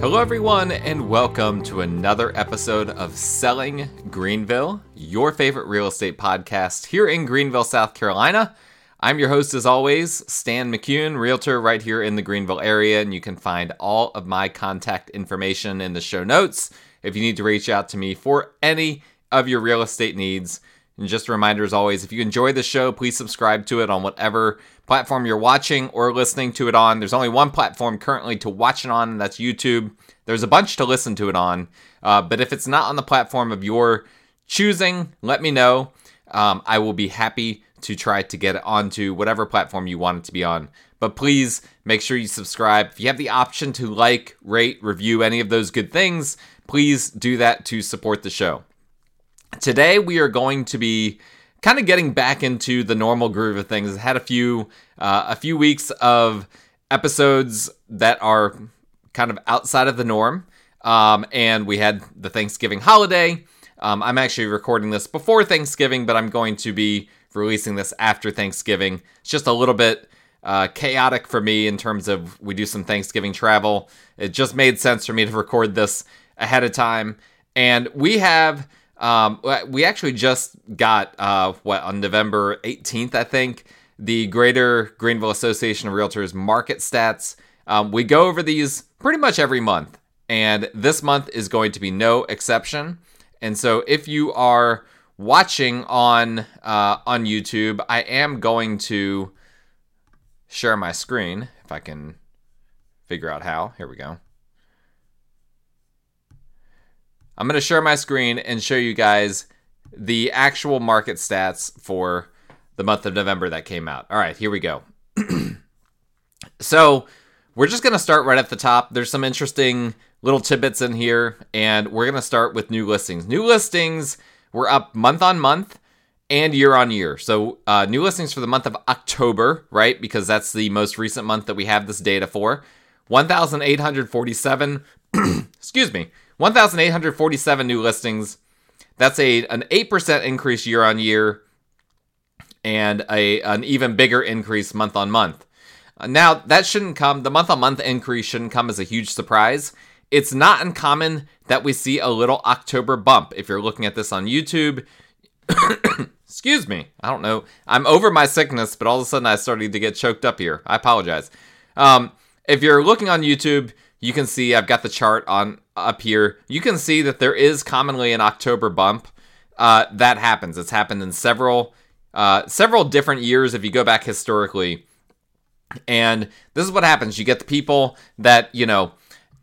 Hello, everyone, and welcome to another episode of Selling Greenville, your favorite real estate podcast here in Greenville, South Carolina. I'm your host, as always, Stan McCune, realtor right here in the Greenville area, and you can find all of my contact information in the show notes if you need to reach out to me for any of your real estate needs. And just a reminder, as always, if you enjoy the show, please subscribe to it on whatever platform you're watching or listening to it on. There's only one platform currently to watch it on, and that's YouTube. There's a bunch to listen to it on, uh, but if it's not on the platform of your choosing, let me know. Um, I will be happy to try to get it onto whatever platform you want it to be on. But please make sure you subscribe. If you have the option to like, rate, review any of those good things, please do that to support the show. Today we are going to be kind of getting back into the normal groove of things. I had a few uh, a few weeks of episodes that are kind of outside of the norm, um, and we had the Thanksgiving holiday. Um, I'm actually recording this before Thanksgiving, but I'm going to be releasing this after Thanksgiving. It's just a little bit uh, chaotic for me in terms of we do some Thanksgiving travel. It just made sense for me to record this ahead of time, and we have um, we actually just got uh, what on November 18th, I think, the Greater Greenville Association of Realtors market stats. Um, we go over these pretty much every month, and this month is going to be no exception. And so, if you are watching on uh, on YouTube, I am going to share my screen if I can figure out how. Here we go. I'm going to share my screen and show you guys the actual market stats for the month of November that came out. All right, here we go. so, we're just going to start right at the top. There's some interesting little tidbits in here, and we're going to start with new listings. New listings were up month on month and year on year. So, uh, new listings for the month of October, right? Because that's the most recent month that we have this data for. 1,847, excuse me, 1,847 new listings. That's a an 8% increase year on year and a an even bigger increase month on month. Now, that shouldn't come the month on month increase shouldn't come as a huge surprise. It's not uncommon that we see a little October bump. If you're looking at this on YouTube, excuse me, I don't know. I'm over my sickness, but all of a sudden I started to get choked up here. I apologize. Um, if you're looking on YouTube, you can see I've got the chart on up here. You can see that there is commonly an October bump. Uh, that happens. It's happened in several uh, several different years if you go back historically. And this is what happens. You get the people that, you know,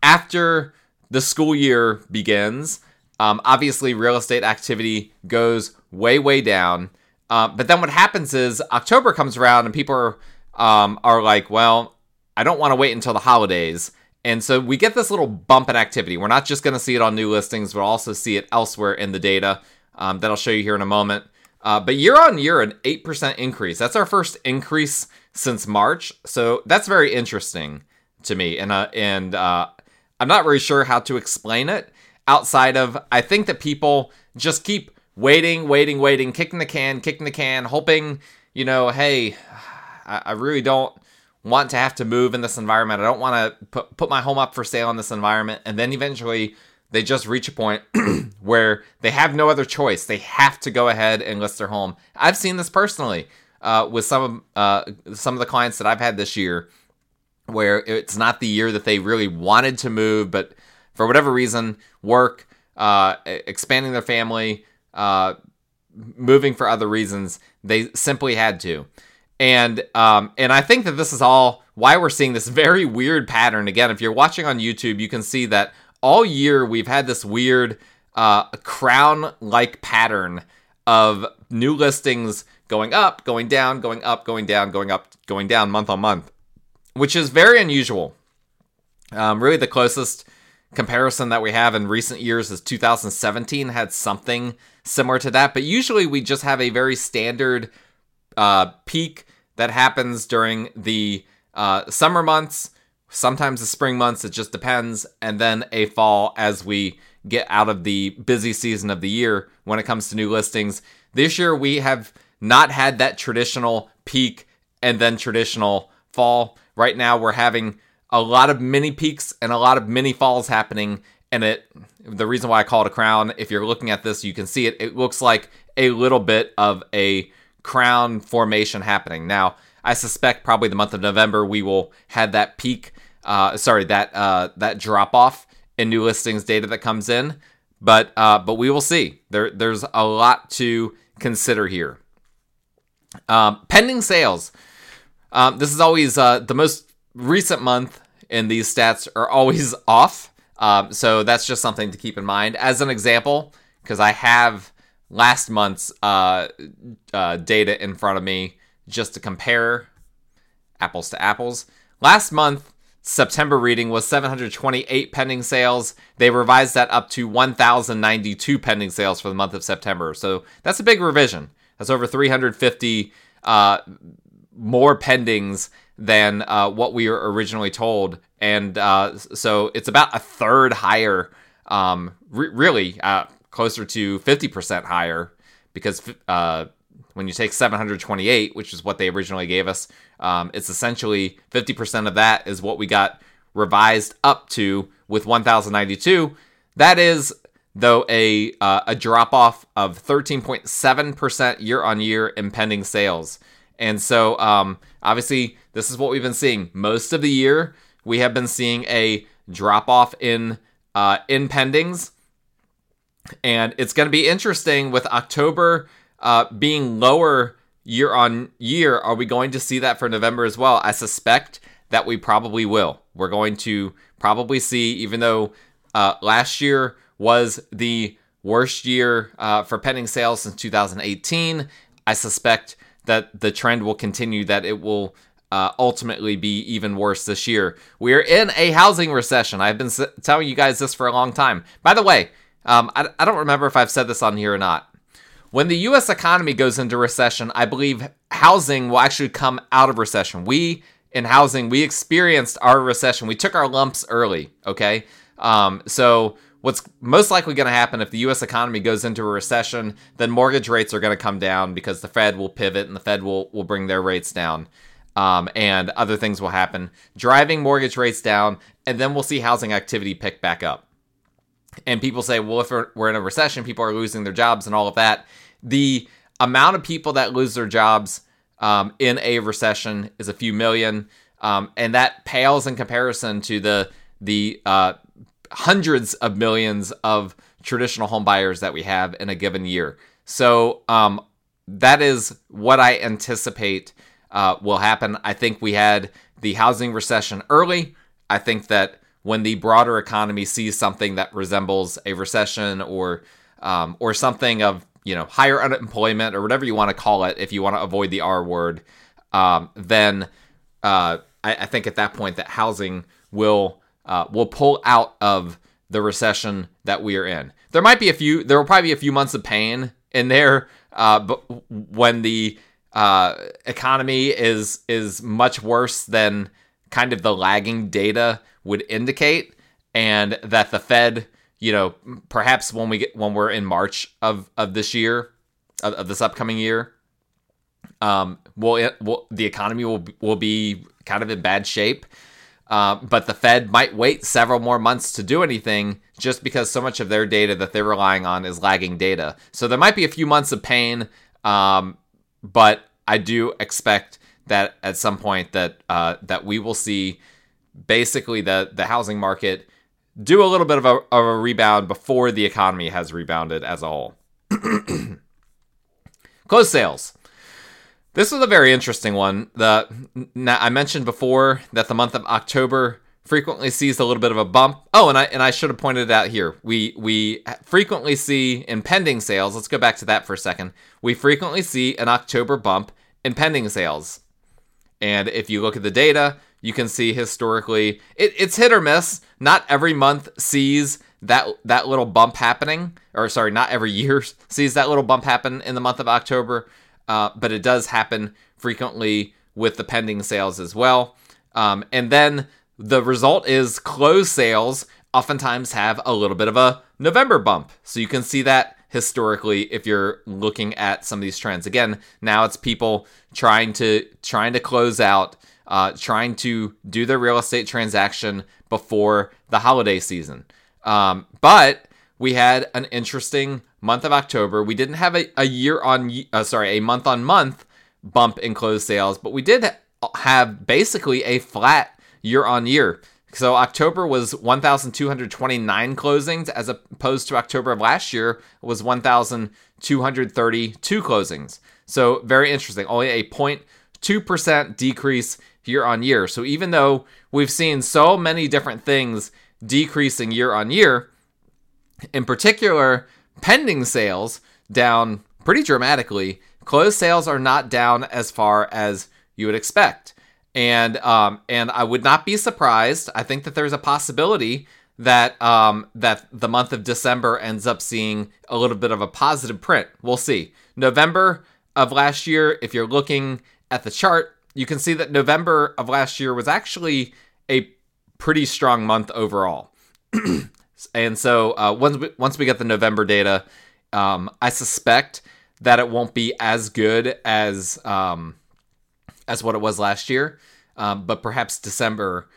after the school year begins, um, obviously real estate activity goes way, way down. Uh, but then what happens is October comes around and people are, um, are like, well, I don't want to wait until the holidays. And so we get this little bump in activity. We're not just going to see it on new listings, we'll also see it elsewhere in the data um, that I'll show you here in a moment. Uh, but year on year, an 8% increase. That's our first increase since March. So that's very interesting to me. And, uh, and uh, I'm not really sure how to explain it outside of I think that people just keep waiting, waiting, waiting, kicking the can, kicking the can, hoping, you know, hey, I, I really don't want to have to move in this environment. I don't want to put, put my home up for sale in this environment. And then eventually they just reach a point where they have no other choice. They have to go ahead and list their home. I've seen this personally uh, with some of uh, some of the clients that I've had this year, where it's not the year that they really wanted to move, but for whatever reason, work, uh, expanding their family, uh, moving for other reasons, they simply had to and um, and I think that this is all why we're seeing this very weird pattern. Again, if you're watching on YouTube, you can see that all year we've had this weird uh, crown-like pattern of new listings going up, going down, going up, going down, going up, going down month on month, which is very unusual. Um, really, the closest comparison that we have in recent years is 2017 had something similar to that, but usually we just have a very standard uh, peak that happens during the uh, summer months, sometimes the spring months, it just depends, and then a fall as we get out of the busy season of the year when it comes to new listings. This year, we have not had that traditional peak and then traditional fall. Right now, we're having a lot of mini peaks and a lot of mini falls happening. And it, the reason why I call it a crown, if you're looking at this, you can see it. It looks like a little bit of a crown formation happening. Now, I suspect probably the month of November we will have that peak. Uh, sorry, that uh, that drop off in new listings data that comes in, but uh, but we will see. There there's a lot to consider here. Um, pending sales. Um, this is always uh, the most recent month, and these stats are always off. Um, so that's just something to keep in mind. As an example, because I have last month's uh, uh, data in front of me just to compare apples to apples. Last month, September reading was 728 pending sales. They revised that up to 1,092 pending sales for the month of September. So that's a big revision. That's over 350 uh, more pendings than uh, what we were originally told. And uh, so it's about a third higher, um, re- really uh, closer to 50% higher because uh, when you take 728, which is what they originally gave us, um, it's essentially 50% of that is what we got revised up to with 1092. That is, though, a uh, a drop off of 13.7% year on year in pending sales. And so, um, obviously, this is what we've been seeing most of the year. We have been seeing a drop off in uh, in pendings, and it's going to be interesting with October uh, being lower year on year. Are we going to see that for November as well? I suspect that we probably will. We're going to probably see, even though uh, last year was the worst year uh, for pending sales since 2018, I suspect that the trend will continue, that it will uh, ultimately be even worse this year. We are in a housing recession. I've been s- telling you guys this for a long time. By the way, um, I, I don't remember if I've said this on here or not. When the US economy goes into recession, I believe housing will actually come out of recession. We in housing, we experienced our recession. We took our lumps early, okay? Um, so what's most likely going to happen if the US economy goes into a recession, then mortgage rates are going to come down because the Fed will pivot and the Fed will will bring their rates down. Um, and other things will happen, driving mortgage rates down, and then we'll see housing activity pick back up. And people say, well, if we're in a recession, people are losing their jobs and all of that the amount of people that lose their jobs um, in a recession is a few million, um, and that pales in comparison to the the uh, hundreds of millions of traditional home buyers that we have in a given year. So um, that is what I anticipate uh, will happen. I think we had the housing recession early. I think that when the broader economy sees something that resembles a recession or um, or something of you know higher unemployment or whatever you want to call it if you want to avoid the r word um, then uh, I, I, think at that point that housing will uh, will pull out of the recession that we are in. There might be a few there will probably be a few months of pain in there uh, but when the uh, economy is is much worse than kind of the lagging data would indicate and that the fed you know, perhaps when we get when we're in March of of this year, of, of this upcoming year, um, will it will the economy will will be kind of in bad shape. Uh, but the Fed might wait several more months to do anything just because so much of their data that they're relying on is lagging data. So there might be a few months of pain, um, but I do expect that at some point that uh, that we will see basically the the housing market do a little bit of a, of a rebound before the economy has rebounded as a whole. Closed sales. This was a very interesting one. The I mentioned before that the month of October frequently sees a little bit of a bump. Oh, and I and I should have pointed it out here. We we frequently see in pending sales. Let's go back to that for a second. We frequently see an October bump in pending sales. And if you look at the data, you can see historically it, it's hit or miss. Not every month sees that that little bump happening, or sorry, not every year sees that little bump happen in the month of October, uh, but it does happen frequently with the pending sales as well. Um, and then the result is closed sales oftentimes have a little bit of a November bump. So you can see that historically if you're looking at some of these trends. Again, now it's people trying to trying to close out uh, trying to do their real estate transaction before the holiday season. Um, but we had an interesting month of October. We didn't have a, a year on, uh, sorry, a month on month bump in closed sales, but we did have basically a flat year on year. So October was 1,229 closings as opposed to October of last year was 1,232 closings. So very interesting. Only a 0.2% decrease year on year. So even though we've seen so many different things decreasing year on year, in particular, pending sales down pretty dramatically. Closed sales are not down as far as you would expect. And um, and I would not be surprised. I think that there's a possibility that um, that the month of December ends up seeing a little bit of a positive print. We'll see. November of last year, if you're looking at the chart, you can see that November of last year was actually a pretty strong month overall. and so uh, once we, once we get the November data, um, I suspect that it won't be as good as um, as what it was last year, um, but perhaps December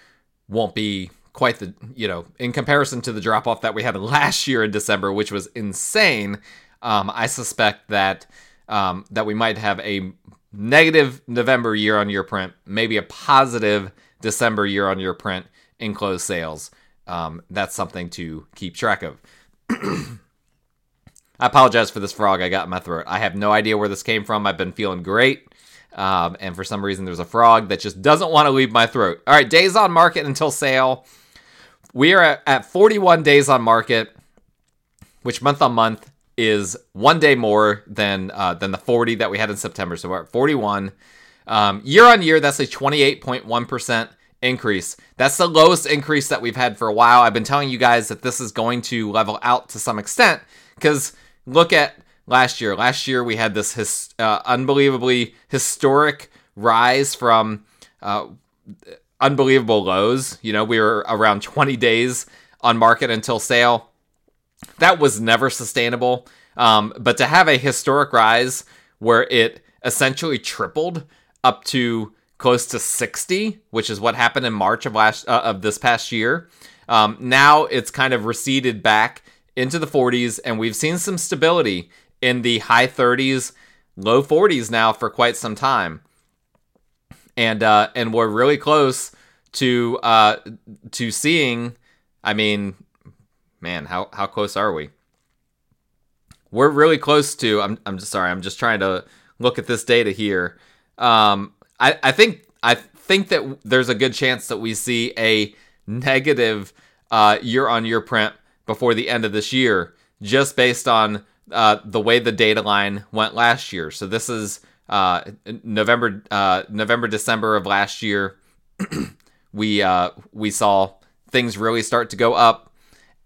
won't be quite the you know in comparison to the drop off that we had last year in December, which was insane. Um, I suspect that um, that we might have a negative November year on year print, maybe a positive December year on year print in closed sales. Um, that's something to keep track of. I apologize for this frog I got in my throat. I have no idea where this came from. I've been feeling great. Um, and for some reason, there's a frog that just doesn't want to leave my throat. All right, days on market until sale. We are at, at 41 days on market, which month on month is one day more than uh, than the 40 that we had in September. So we're at 41. Um, year on year, that's a 28.1% increase. That's the lowest increase that we've had for a while. I've been telling you guys that this is going to level out to some extent because look at last year. Last year we had this his, uh, unbelievably historic rise from uh, unbelievable lows. You know, we were around 20 days on market until sale. That was never sustainable. Um, but to have a historic rise where it essentially tripled up to close to 60, which is what happened in March of last uh, of this past year. Um, now it's kind of receded back into the 40s, and we've seen some stability in the high 30s, low 40s now for quite some time. And uh, and we're really close to uh, to seeing. I mean, man, how how close are we? We're really close to. I'm I'm sorry. I'm just trying to look at this data here. Um, I I think I think that there's a good chance that we see a negative uh, year on year print before the end of this year, just based on uh, the way the data line went last year. So this is uh, November, uh, November, December of last year. we uh, we saw things really start to go up,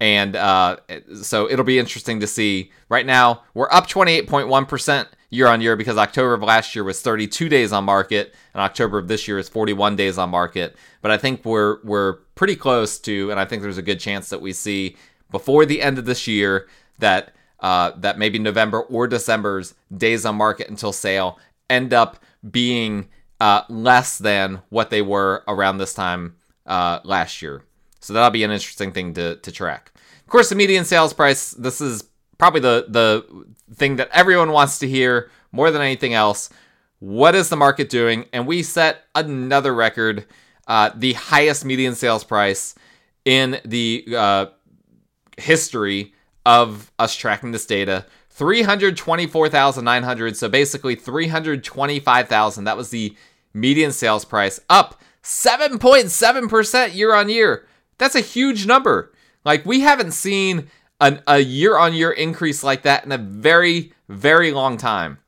and uh, so it'll be interesting to see. Right now, we're up 28.1 percent year on year because October of last year was 32 days on market, and October of this year is 41 days on market. But I think we're we're pretty close to, and I think there's a good chance that we see before the end of this year that uh, that maybe November or December's days on market until sale end up being uh, less than what they were around this time uh, last year. So that'll be an interesting thing to, to track. Of course, the median sales price. This is probably the the thing that everyone wants to hear more than anything else. What is the market doing? And we set another record, uh, the highest median sales price in the uh, history of us tracking this data 324,900 so basically 325,000 that was the median sales price up 7.7% year on year that's a huge number like we haven't seen an, a year on year increase like that in a very very long time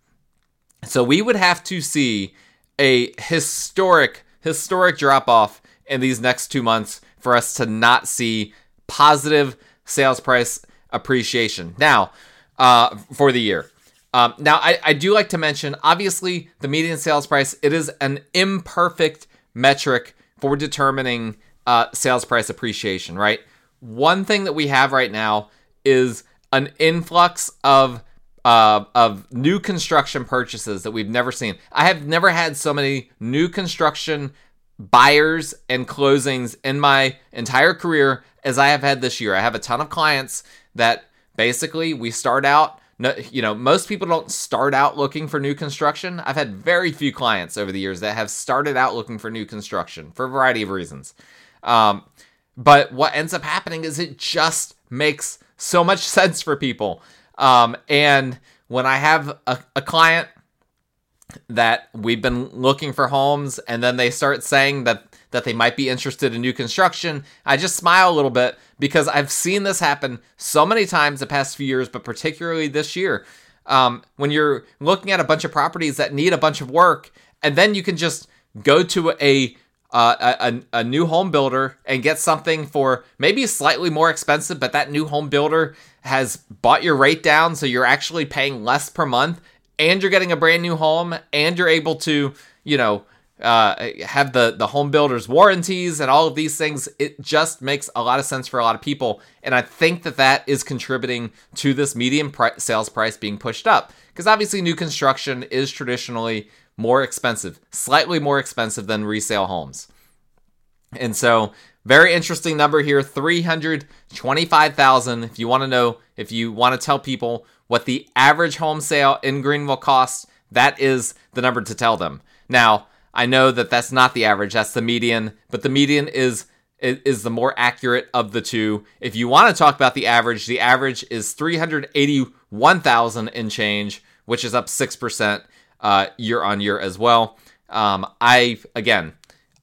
so we would have to see a historic historic drop off in these next 2 months for us to not see positive sales price appreciation. Now, uh, for the year. Um, now, I, I do like to mention, obviously, the median sales price, it is an imperfect metric for determining uh, sales price appreciation, right? One thing that we have right now is an influx of uh, of new construction purchases that we've never seen. I have never had so many new construction buyers and closings in my entire career as I have had this year. I have a ton of clients that basically we start out you know, most people don't start out looking for new construction. I've had very few clients over the years that have started out looking for new construction for a variety of reasons. Um, but what ends up happening is it just makes so much sense for people. Um, and when I have a, a client that we've been looking for homes and then they start saying that that they might be interested in new construction i just smile a little bit because i've seen this happen so many times the past few years but particularly this year um, when you're looking at a bunch of properties that need a bunch of work and then you can just go to a uh, a, a new home builder and get something for maybe slightly more expensive, but that new home builder has bought your rate down, so you're actually paying less per month, and you're getting a brand new home, and you're able to, you know, uh, have the the home builder's warranties and all of these things. It just makes a lot of sense for a lot of people, and I think that that is contributing to this median pri- sales price being pushed up because obviously new construction is traditionally more expensive, slightly more expensive than resale homes. And so, very interesting number here 325,000 if you want to know if you want to tell people what the average home sale in Greenville costs, that is the number to tell them. Now, I know that that's not the average, that's the median, but the median is is the more accurate of the two. If you want to talk about the average, the average is 381,000 in change, which is up 6% uh, year on year as well. Um, I again,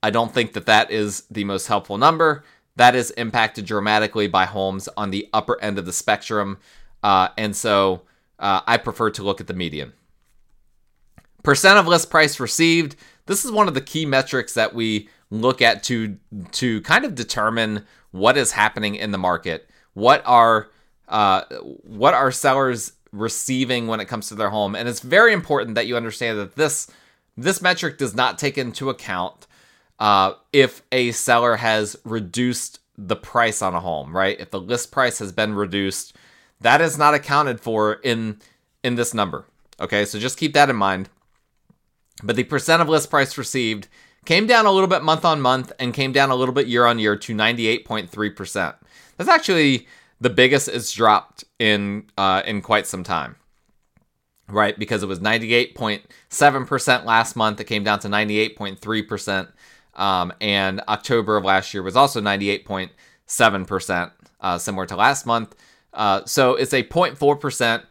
I don't think that that is the most helpful number. That is impacted dramatically by homes on the upper end of the spectrum, uh, and so uh, I prefer to look at the median. Percent of list price received. This is one of the key metrics that we look at to to kind of determine what is happening in the market. What are uh, what are sellers receiving when it comes to their home. And it's very important that you understand that this this metric does not take into account uh, if a seller has reduced the price on a home, right? If the list price has been reduced, that is not accounted for in in this number. Okay, so just keep that in mind. But the percent of list price received came down a little bit month on month and came down a little bit year on year to 98.3%. That's actually the biggest it's dropped in uh, in quite some time. Right, because it was 98.7% last month. It came down to 98.3%. Um, and October of last year was also 98.7%, uh, similar to last month. Uh, so it's a 0.4%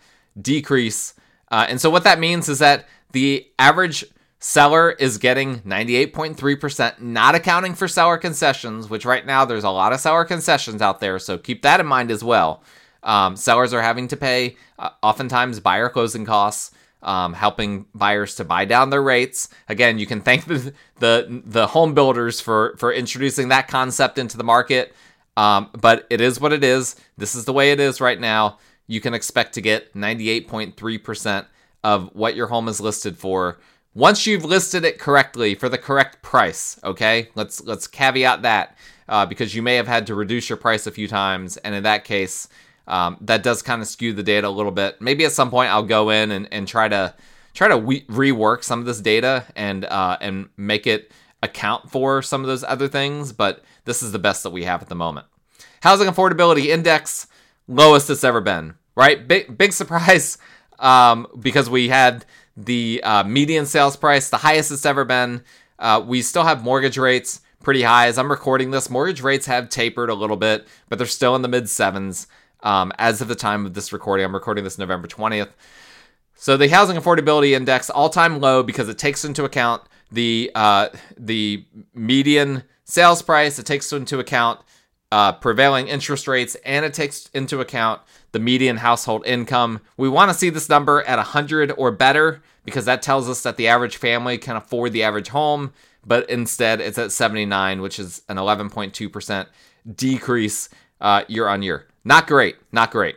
decrease. Uh, and so what that means is that the average Seller is getting 98.3%, not accounting for seller concessions, which right now there's a lot of seller concessions out there, so keep that in mind as well. Um, sellers are having to pay uh, oftentimes buyer closing costs, um, helping buyers to buy down their rates. Again, you can thank the the, the home builders for for introducing that concept into the market. Um, but it is what it is. This is the way it is right now. You can expect to get 98.3% of what your home is listed for once you've listed it correctly for the correct price okay let's let's caveat that uh, because you may have had to reduce your price a few times and in that case um, that does kind of skew the data a little bit. Maybe at some point i'll go in and, and try to try to we- rework some of this data and uh, and make it account for some of those other things but this is the best that we have at the moment. Housing affordability index lowest it's ever been right? Big big surprise um, because we had the uh, median sales price, the highest it's ever been. Uh, we still have mortgage rates pretty high. As I'm recording this, mortgage rates have tapered a little bit, but they're still in the mid sevens um, as of the time of this recording. I'm recording this November 20th. So the housing affordability index all time low because it takes into account the uh, the median sales price. It takes into account uh, prevailing interest rates, and it takes into account the median household income. We want to see this number at 100 or better because that tells us that the average family can afford the average home, but instead it's at 79, which is an 11.2% decrease uh, year on year. Not great, not great.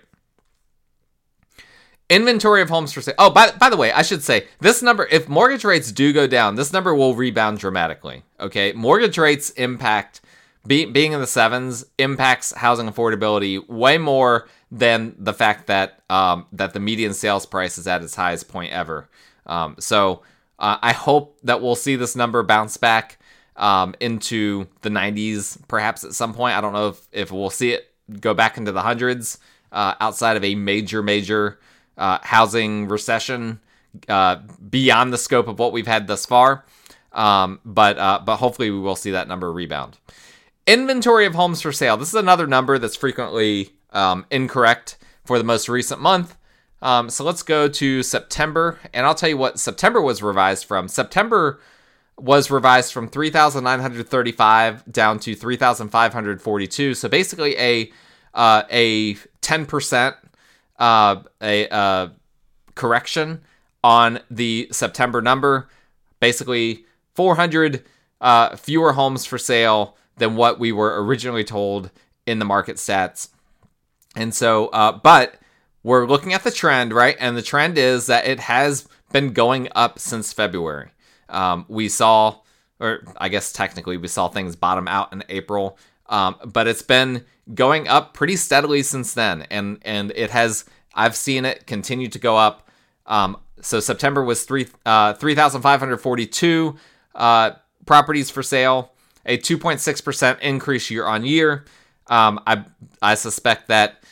Inventory of homes for sale. Oh, by, by the way, I should say this number, if mortgage rates do go down, this number will rebound dramatically. Okay. Mortgage rates impact be, being in the sevens impacts housing affordability way more than the fact that um, that the median sales price is at its highest point ever. Um, so uh, I hope that we'll see this number bounce back um, into the 90s, perhaps at some point. I don't know if, if we'll see it go back into the hundreds uh, outside of a major, major uh, housing recession uh, beyond the scope of what we've had thus far. Um, but uh, but hopefully we will see that number rebound. Inventory of homes for sale. This is another number that's frequently um, incorrect for the most recent month. Um, so let's go to September, and I'll tell you what September was revised from. September was revised from 3,935 down to 3,542. So basically a uh, a 10% uh, a uh, correction on the September number. Basically 400 uh, fewer homes for sale than what we were originally told in the market stats. And so, uh, but we're looking at the trend, right? And the trend is that it has been going up since February. Um, we saw, or I guess technically, we saw things bottom out in April, um, but it's been going up pretty steadily since then, and and it has. I've seen it continue to go up. Um, so September was three uh, three thousand five hundred forty two uh, properties for sale, a two point six percent increase year on year. Um, I I suspect that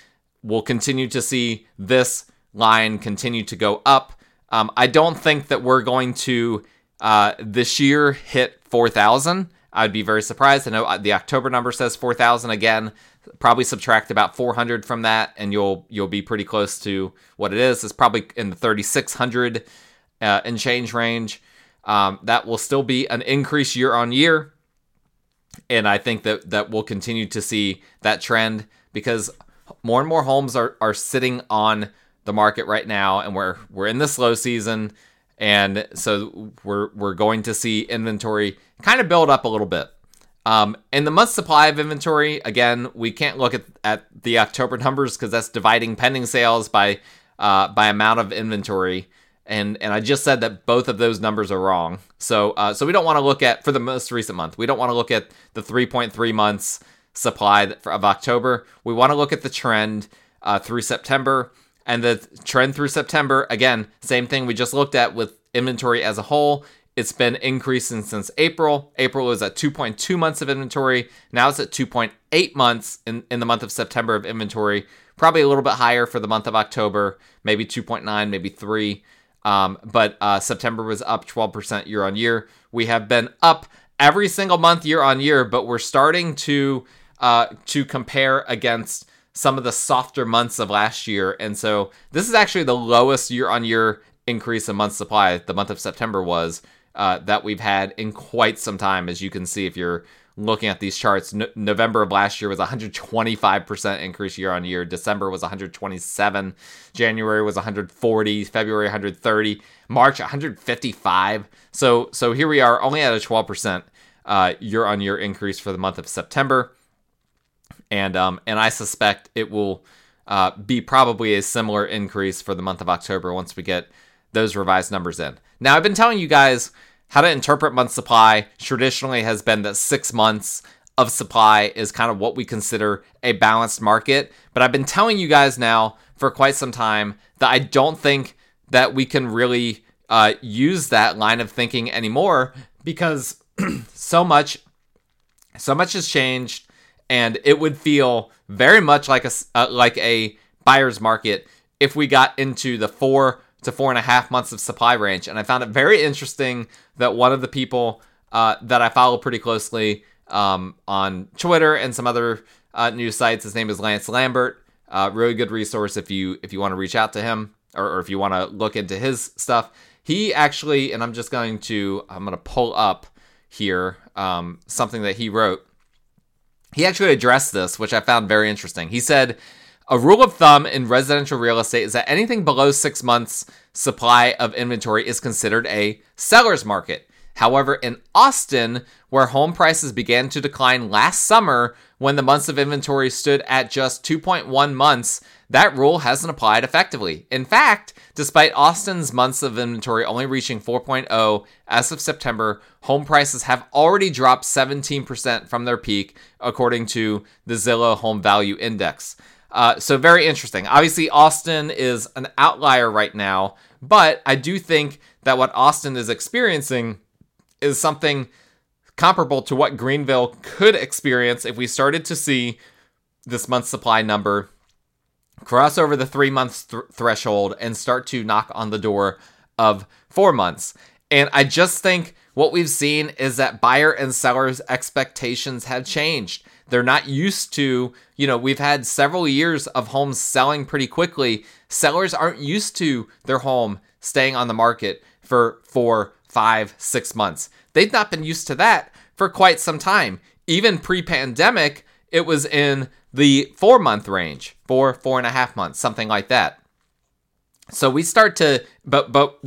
we'll continue to see this line continue to go up. Um, I don't think that we're going to uh, this year hit 4,000. I'd be very surprised. I know uh, the October number says 4,000 again. Probably subtract about 400 from that, and you'll you'll be pretty close to what it is. It's probably in the 3,600 uh, and change range. Um, that will still be an increase year on year, and I think that that we'll continue to see that trend because more and more homes are are sitting on the market right now, and we're we're in the slow season and so we're we're going to see inventory kind of build up a little bit. Um, in the month supply of inventory, again, we can't look at, at the October numbers because that's dividing pending sales by uh, by amount of inventory, and and I just said that both of those numbers are wrong. So uh, so we don't want to look at for the most recent month. We don't want to look at the 3.3 months supply of October. We want to look at the trend uh, through September and the trend through September, again, same thing we just looked at with inventory as a whole. It's been increasing since April. April was at 2.2 months of inventory. Now it's at 2.8 months in, in the month of September of inventory. Probably a little bit higher for the month of October, maybe 2.9, maybe 3. Um, but uh, September was up 12% year on year. We have been up every single month year on year, but we're starting to uh, to compare against some of the softer months of last year. And so this is actually the lowest year on year increase in month supply. The month of September was uh, that we've had in quite some time. As you can see, if you're looking at these charts, no- November of last year was 125% increase year on year. December was 127. January was 140. February 130. March 155. So so here we are, only at a 12% uh, year on year increase for the month of September and um, and I suspect it will uh, be probably a similar increase for the month of October once we get those revised numbers in. Now, I've been telling you guys how to interpret month supply. Traditionally, has been that six months of supply is kind of what we consider a balanced market. But I've been telling you guys now for quite some time that I don't think that we can really uh, use that line of thinking anymore because so much, so much has changed and it would feel very much like a uh, like a buyer's market if we got into the four to four and a half months of supply range. And I found it very interesting that one of the people uh, that I follow pretty closely um, on Twitter and some other uh, news sites, his name is Lance Lambert. Uh, really good resource if you if you want to reach out to him or, or if you want to look into his stuff. He actually, and I'm just going to I'm going to pull up here um, something that he wrote he actually addressed this, which I found very interesting. He said, a rule of thumb in residential real estate is that anything below six months' supply of inventory is considered a seller's market. However, in Austin, where home prices began to decline last summer when the months of inventory stood at just 2.1 months, that rule hasn't applied effectively. In fact, despite Austin's months of inventory only reaching 4.0 as of September, home prices have already dropped 17% from their peak, according to the Zillow Home Value Index. Uh, so, very interesting. Obviously, Austin is an outlier right now, but I do think that what Austin is experiencing is something comparable to what Greenville could experience if we started to see this month's supply number cross over the three months th- threshold and start to knock on the door of four months. And I just think what we've seen is that buyer and sellers' expectations have changed. They're not used to, you know, we've had several years of homes selling pretty quickly. Sellers aren't used to their home staying on the market for four, five, six months. They've not been used to that for quite some time. Even pre pandemic, it was in the four month range, four, four and a half months, something like that. So we start to, but, but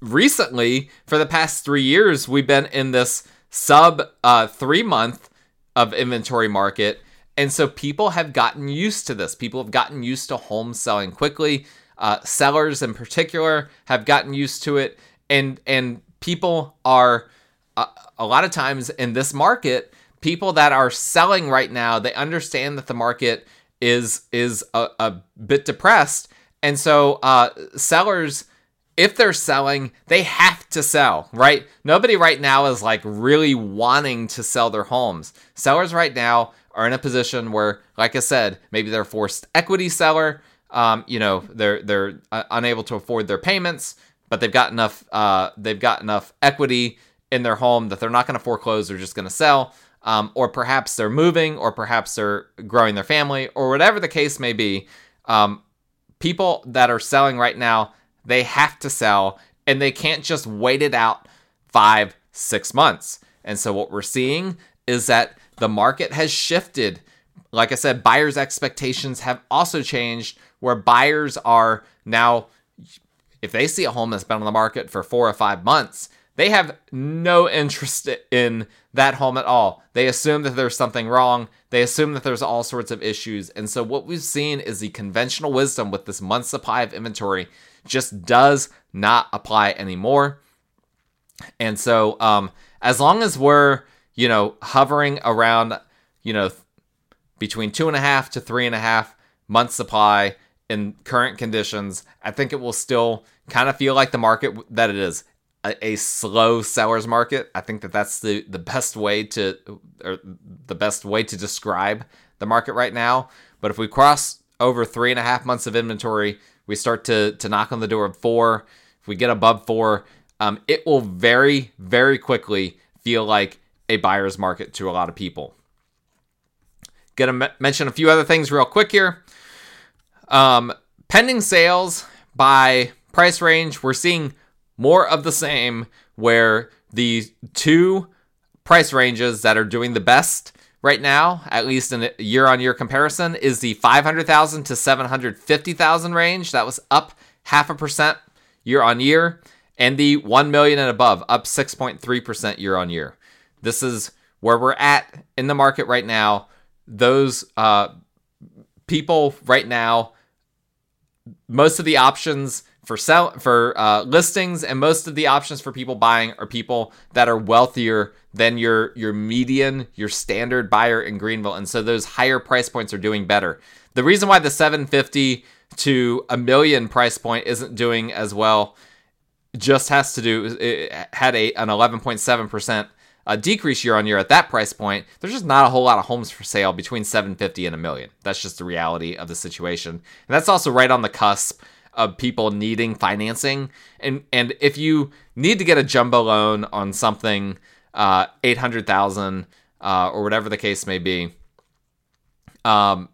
recently, for the past three years, we've been in this sub uh, three month of inventory market. And so people have gotten used to this. People have gotten used to homes selling quickly. Uh, sellers in particular have gotten used to it. And, and people are, uh, a lot of times in this market, people that are selling right now, they understand that the market is is a, a bit depressed, and so uh, sellers, if they're selling, they have to sell, right? Nobody right now is like really wanting to sell their homes. Sellers right now are in a position where, like I said, maybe they're forced equity seller. Um, you know, they're they're uh, unable to afford their payments, but they've got enough uh, they've got enough equity in their home that they're not going to foreclose. They're just going to sell um, or perhaps they're moving, or perhaps they're growing their family, or whatever the case may be. Um, people that are selling right now, they have to sell, and they can't just wait it out five, six months. And so what we're seeing is that the market has shifted. Like I said, buyers' expectations have also changed, where buyers are now, if they see a home that's been on the market for four or five months, they have no interest in that home at all. They assume that there's something wrong. They assume that there's all sorts of issues. And so, what we've seen is the conventional wisdom with this month supply of inventory just does not apply anymore. And so, um, as long as we're, you know, hovering around, you know, between two and a half to three and a half month supply in current conditions, I think it will still kind of feel like the market that it is a, a, slow sellers market. I think that that's the the best way to or the best way to describe the market right now. But if we cross over three and a half months of inventory, we start to to knock on the door of four. If we get above four, um, it will very very quickly feel like a buyer's market to a lot of people. Gonna m- mention a few other things real quick here. Um, pending sales by price range, we're seeing more of the same where the two price ranges that are doing the best right now, at least in a year on year comparison, is the 500,000 to 750,000 range. That was up half a percent year on year. And the 1 million and above, up 6.3% year on year. This is where we're at in the market right now. Those uh, people right now, most of the options for sell for uh, listings and most of the options for people buying are people that are wealthier than your your median your standard buyer in greenville. And so those higher price points are doing better. The reason why the 750 to a million price point isn't doing as well just has to do it had a an 11.7% uh, decrease year on year at that price point. There's just not a whole lot of homes for sale between 750 and a million. That's just the reality of the situation. And that's also right on the cusp of people needing financing. And and if you need to get a jumbo loan on something, uh, eight hundred thousand uh, or whatever the case may be, um,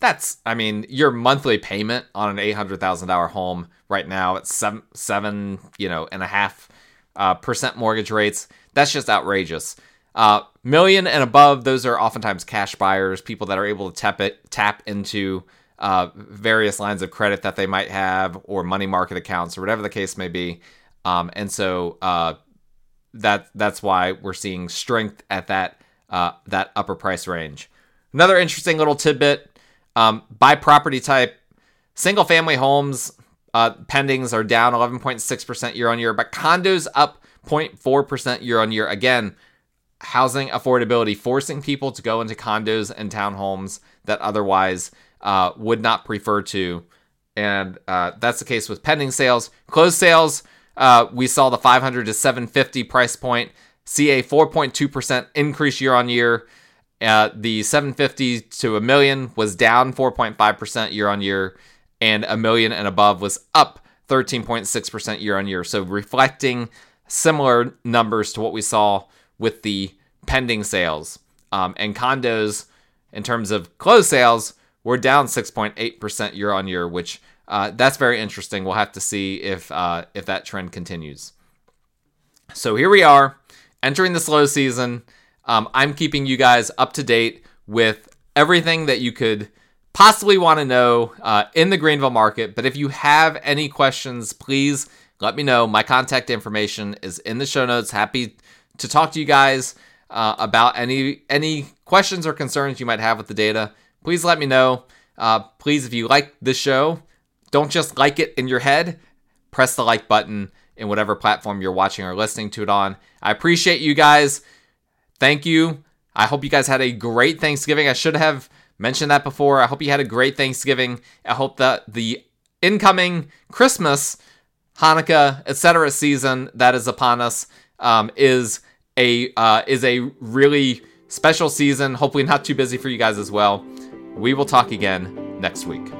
that's I mean your monthly payment on an eight hundred thousand dollar home right now at seven seven you know and a half uh, percent mortgage rates. That's just outrageous. Uh, million and above, those are oftentimes cash buyers, people that are able to tap it, tap into uh, various lines of credit that they might have or money market accounts or whatever the case may be. Um, and so uh, that that's why we're seeing strength at that uh, that upper price range. Another interesting little tidbit um, by property type, single family homes uh, pendings are down 11.6% year on year, but condos up 0.4% year on year. Again, housing affordability forcing people to go into condos and townhomes that otherwise uh, would not prefer to. And uh, that's the case with pending sales. Closed sales, uh, we saw the 500 to 750 price point see a 4.2% increase year on year. Uh, the 750 to a million was down 4.5% year on year, and a million and above was up 13.6% year on year. So reflecting similar numbers to what we saw with the pending sales. Um, and condos, in terms of closed sales, were down 6.8% year on year, which uh, that's very interesting. We'll have to see if uh, if that trend continues. So here we are, entering the slow season. Um, I'm keeping you guys up to date with everything that you could possibly want to know uh, in the Greenville market. But if you have any questions, please let me know. My contact information is in the show notes. Happy to talk to you guys uh, about any any questions or concerns you might have with the data. Please let me know. Uh, please, if you like this show, don't just like it in your head. Press the like button in whatever platform you're watching or listening to it on. I appreciate you guys. Thank you. I hope you guys had a great Thanksgiving. I should have mentioned that before. I hope you had a great Thanksgiving. I hope that the incoming Christmas, Hanukkah, etc. season that is upon us um, is a uh, is a really special season. Hopefully, not too busy for you guys as well. We will talk again next week.